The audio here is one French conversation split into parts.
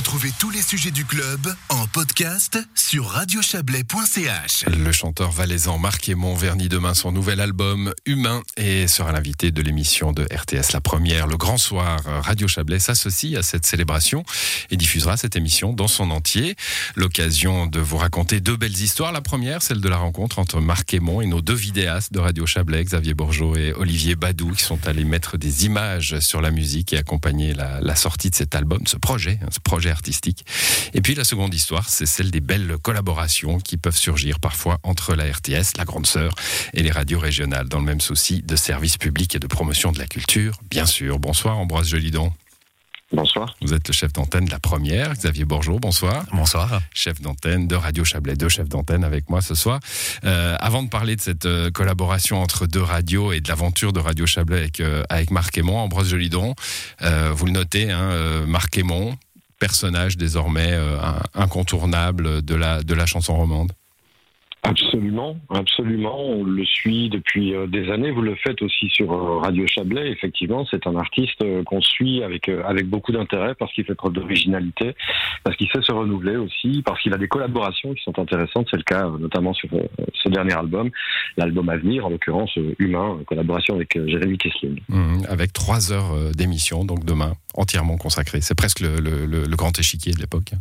Retrouvez tous les sujets du club en podcast sur radiochablais.ch. Le chanteur valaisan Marc Aymon vernit demain son nouvel album Humain et sera l'invité de l'émission de RTS La Première, le grand soir. Radio Chablais s'associe à cette célébration et diffusera cette émission dans son entier. L'occasion de vous raconter deux belles histoires. La première, celle de la rencontre entre Marc Aymon et nos deux vidéastes de Radio Chablais, Xavier Bourgeot et Olivier Badou, qui sont allés mettre des images sur la musique et accompagner la, sortie de cet album, ce projet, hein, ce projet artistique. Et puis la seconde histoire, c'est celle des belles collaborations qui peuvent surgir parfois entre la RTS, la grande sœur, et les radios régionales, dans le même souci de service public et de promotion de la culture, bien sûr. Bonsoir Ambroise Jolidon. Bonsoir. Vous êtes le chef d'antenne de la première, Xavier Bourgeot, bonsoir. Bonsoir. Chef d'antenne de Radio Chablais, deux chefs d'antenne avec moi ce soir. Euh, avant de parler de cette euh, collaboration entre deux radios et de l'aventure de Radio Chablais avec, euh, avec Marc Aymon, Ambroise Jolidon, euh, vous le notez, hein, Marc Aymon, personnage désormais euh, incontournable de la, de la chanson romande. Absolument, absolument. On le suit depuis euh, des années. Vous le faites aussi sur euh, Radio Chablais. Effectivement, c'est un artiste euh, qu'on suit avec avec beaucoup d'intérêt parce qu'il fait preuve d'originalité, parce qu'il sait se renouveler aussi, parce qu'il a des collaborations qui sont intéressantes. C'est le cas notamment sur ce dernier album, l'album à venir, en l'occurrence Humain, collaboration avec Jérémy Kessling. Mmh, avec trois heures d'émission, donc demain, entièrement consacré. C'est presque le- le- le grand échiquier de l'époque.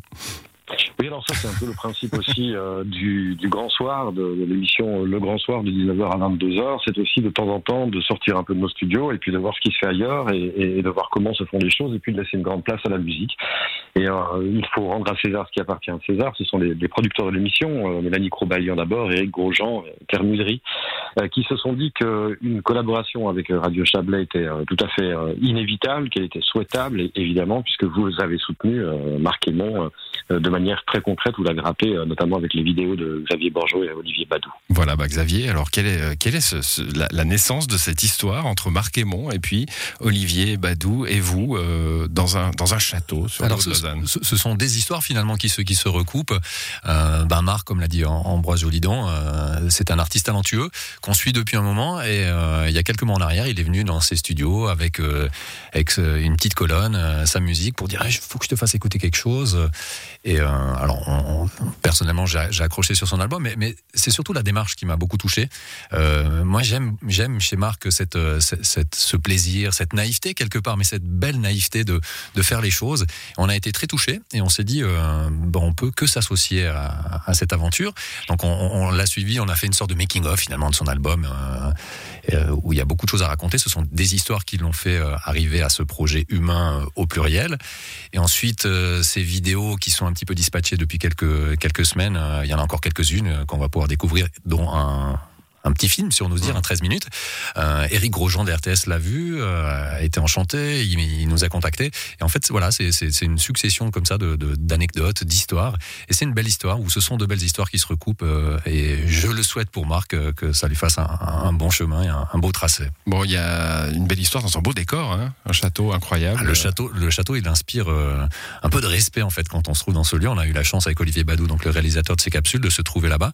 Oui, alors ça, c'est un peu le principe aussi euh, du, du grand soir, de, de l'émission Le Grand Soir de 19h à 22h. C'est aussi de temps en temps de sortir un peu de nos studios et puis de voir ce qui se fait ailleurs et, et de voir comment se font les choses et puis de laisser une grande place à la musique. Et euh, il faut rendre à César ce qui appartient à César. Ce sont les, les producteurs de l'émission, euh, Mélanie Crobaillian d'abord, Eric Grosjean, euh, euh, qui se sont dit qu'une collaboration avec Radio Chablais était euh, tout à fait euh, inévitable, qu'elle était souhaitable, et, évidemment, puisque vous avez soutenu euh, Marc Aymon de manière très concrète, vous l'avez rappelé, euh, notamment avec les vidéos de Xavier Borgeot et Olivier Badou. Voilà, bah Xavier, alors quelle est, quelle est ce- ce- la, la naissance de cette histoire entre Marc Aymon et puis Olivier Badou et vous euh, dans, un, dans un château sur Alors, ce, Ce- sont des histoires finalement qui se, qui se recoupent. Euh, ben Marc, comme l'a dit Am- Ambroise Jolidon, euh, c'est un artiste talentueux qu'on suit depuis un moment. Et euh, il y a quelques mois en arrière, il est venu dans ses studios avec, euh, avec une petite colonne, sa musique, pour dire il faut que je te fasse écouter quelque chose. Et alors, on- on- personnellement, j'ai accroché sur son album, mais, c'est surtout la démarche qui m'a beaucoup touché. Moi, j'aime j'aime chez Marc cette- ce plaisir, cette naïveté quelque part, mais cette belle naïveté de, de faire les choses. On a été très touchés et on s'est dit, euh, bon, on peut que s'associer à, cette aventure. Donc, on, l'a suivi, on a fait une sorte de making of finalement de son album euh, euh, où il y a beaucoup de choses à raconter. Ce sont des histoires qui l'ont fait euh, arriver à ce projet humain au pluriel. Et ensuite, ces vidéos qui sont un petit peu dispatchées depuis quelques quelques semaines, il y en a encore quelques-unes qu'on va pouvoir découvrir, dont un un petit film, si on ose dire, un 13 minutes. Euh, Eric Grosjean de RTS l'a vu, euh, a été enchanté, il, il nous a contactés. Et en fait, voilà, c'est une succession comme ça de- de- d'anecdotes, d'histoires. Et c'est une belle histoire, où ce sont de belles histoires qui se recoupent. euh, et je le souhaite pour Marc, euh, que ça lui fasse un, un bon chemin et un, un beau tracé. Bon, il y a une belle histoire dans un beau décor, hein, un château incroyable. Ah, le château, le château, il inspire euh, un peu de respect en fait quand on se trouve dans ce lieu. On a eu la chance avec Olivier Badou, donc le réalisateur de ces capsules, de se trouver là-bas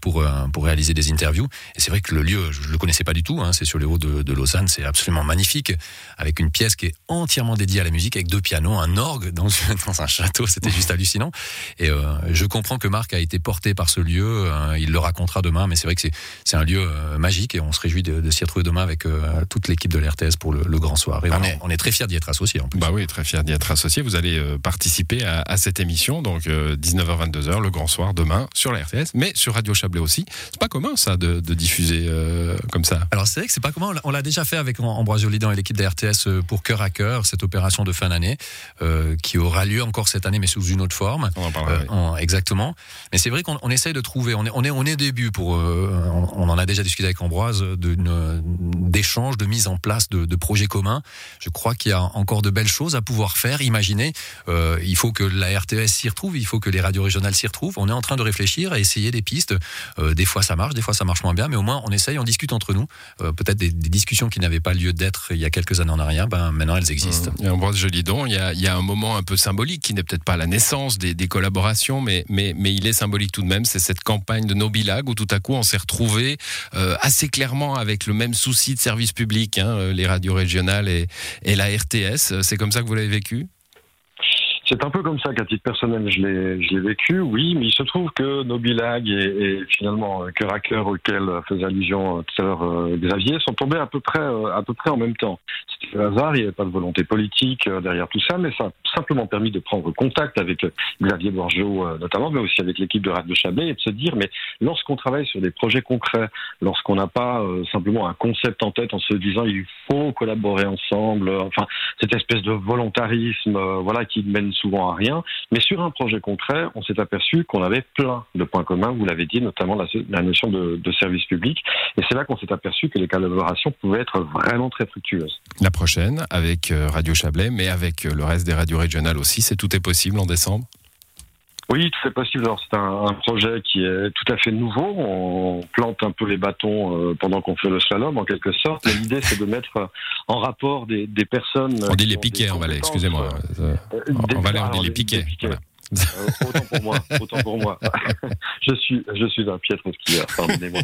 pour euh, pour réaliser des interviews. Et c'est vrai que le lieu, je le connaissais pas du tout. Hein, c'est sur les hauts de, de Lausanne, c'est absolument magnifique, avec une pièce qui est entièrement dédiée à la musique, avec deux pianos, un orgue dans, dans un château. C'était juste hallucinant. Et euh, je comprends que Marc a été porté par ce lieu. euh, il le racontera demain, mais c'est vrai que c'est un lieu euh, magique et on se réjouit de, de s'y retrouver demain avec euh, toute l'équipe de l'RTS pour le, le grand soir. Et on est on est très fiers d'y être associés en plus. Bah oui, très fier d'y être associé. Vous allez euh, participer à, à cette émission, donc euh, 19h-22h, le grand soir, demain, sur la RTS, mais sur Radio Chablais aussi. C'est pas commun, ça, de, de diffuser euh, comme ça. Alors c'est vrai que c'est pas comment on l'a- déjà fait avec Ambroise Jolidan et l'équipe de RTS pour Cœur à Cœur, cette opération de fin d'année euh, qui aura lieu encore cette année mais sous une autre forme. On en parlera. Euh, oui. en- exactement. Mais c'est vrai qu'on on essaye de trouver. On est, on est, on est début euh, on, en a déjà discuté avec Ambroise d'une- d'échanges, de mise en place de, de projets communs. Je crois qu'il y a encore de belles choses à pouvoir faire. Imaginez, euh, il faut que la RTS s'y retrouve, il faut que les radios régionales s'y retrouvent. On est en train de réfléchir à essayer des pistes. Euh, des fois ça marche, des fois ça marche moins bien, mais au moins on essaye, on discute entre nous. Euh, Peut-être des, des discussions qui n'avaient pas lieu d'être il y a quelques années en arrière. Ben maintenant elles existent. Et Ambroise Jolidon, il y a, il y a un moment un peu symbolique qui n'est peut-être pas la naissance des, des collaborations, mais, mais, mais il est symbolique tout de même. C'est cette campagne de Nobilag où tout à coup on s'est retrouvé euh, assez clairement avec le même souci de service public, hein, euh, les radios régionales et, et la RTS. C'est comme ça que vous l'avez vécu? C'est un peu comme ça qu'à titre personnel, je l'ai, je l'ai vécu, oui, mais il se trouve que Nobilag et, et finalement euh, cœur à cœur auquel faisait allusion euh, tout à l'heure euh, Xavier sont tombés à peu près, à peu près en même temps. C'était le hasard, il n'y avait pas de volonté politique derrière tout ça, mais ça a simplement permis de prendre contact avec Xavier Borgeot notamment, mais aussi avec l'équipe de Radio Chablais et de se dire, mais lorsqu'on travaille sur des projets concrets, lorsqu'on n'a pas simplement un concept en tête en se disant il faut collaborer ensemble, enfin cette espèce de volontarisme, voilà, qui mène souvent à rien. Mais sur un projet concret, on s'est aperçu qu'on avait plein de points communs, vous l'avez dit, notamment la, notion de, service public. Et c'est là qu'on s'est aperçu que les collaborations pouvaient être vraiment très fructueuses. La prochaine, avec euh, Radio Chablais, mais avec euh, le reste des radios régionales aussi, c'est tout est possible en décembre? Oui, tout est possible. Alors c'est un, projet qui est tout à fait nouveau. On plante un peu les bâtons euh, pendant qu'on fait le slalom, en quelque sorte. L'idée, c'est de mettre en rapport des, personnes. On dit les piquets en Valais, excusez-moi. en Valais, on dit les piquets. Euh, autant pour moi, autant pour moi. je suis, je suis un piètre skieur, pardonnez-moi.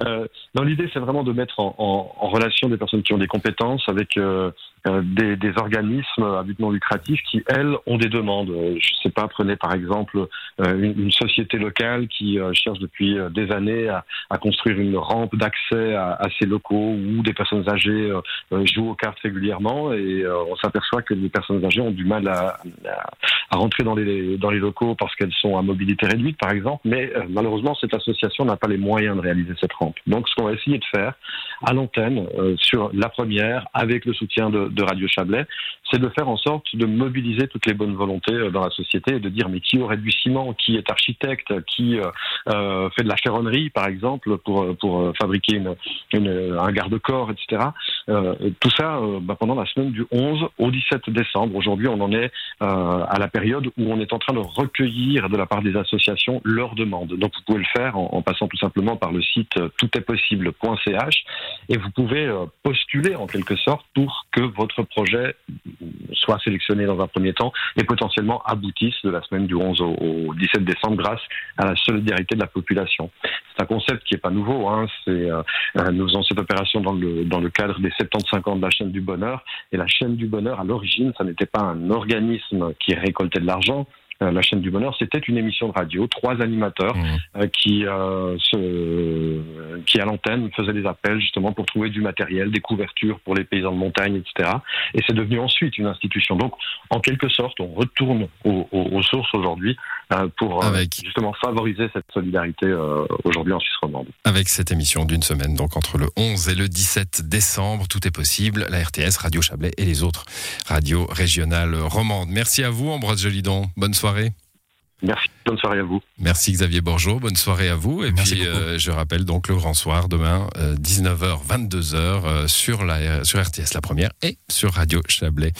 Euh, l'idée, c'est vraiment de mettre en, en, relation des personnes qui ont des compétences avec euh, euh, des, des, organismes à but non lucratif qui, elles, ont des demandes. Euh, je sais pas, prenez par exemple euh, une, une, société locale qui cherche depuis des années à, à construire une rampe d'accès à, à, ces locaux où des personnes âgées jouent aux cartes régulièrement et on s'aperçoit que les personnes âgées ont du mal à, à, rentrer dans les, dans les locaux parce qu'elles sont à mobilité réduite, par exemple, mais malheureusement, cette association n'a pas les moyens de réaliser cette rampe. Donc, ce qu'on va essayer de faire à l'antenne, sur la première, avec le soutien de, de Radio Chablais, c'est de faire en sorte de mobiliser toutes les bonnes volontés euh, dans la société et de dire mais qui aurait du ciment, qui est architecte, qui euh, euh, fait de la ferronnerie par exemple pour pour fabriquer une, un garde-corps, etc. tout ça bah, pendant la semaine du 11 au 17 décembre. Aujourd'hui, on en est à la période où on est en train de recueillir de la part des associations leurs demandes. Donc vous pouvez le faire en, en passant tout simplement par le site toutestpossible.ch et vous pouvez postuler en quelque sorte pour que votre projet soit sélectionné dans un premier temps et potentiellement aboutisse de la semaine du 11 au, 17 décembre grâce à la solidarité de la population. C'est un concept qui n'est pas nouveau. Hein. C'est, euh, euh, nous faisons cette opération dans le, dans le cadre des 75 ans de la chaîne du bonheur. Et la chaîne du bonheur, à l'origine, ça n'était pas un organisme qui récoltait de l'argent, euh, la chaîne du bonheur, c'était une émission de radio, trois animateurs mmh. euh, qui, euh, se, qui à l'antenne faisaient des appels justement pour trouver du matériel, des couvertures pour les paysans de montagne, etc. Et c'est devenu ensuite une institution. Donc, en quelque sorte, on retourne aux, aux, sources aujourd'hui pour justement favoriser cette solidarité aujourd'hui en Suisse romande. Avec cette émission d'une semaine, donc entre le 11 et le 17 décembre, tout est possible. La RTS, Radio Chablais et les autres radios régionales romandes. Merci à vous, Ambroise Jolidon. Bonne soirée. Merci, bonne soirée à vous. Merci Xavier Borgeot, bonne soirée à vous. Et puis euh, je rappelle donc le grand soir demain, 19h, euh, 22h sur, la, sur RTS la première et sur Radio Chablais.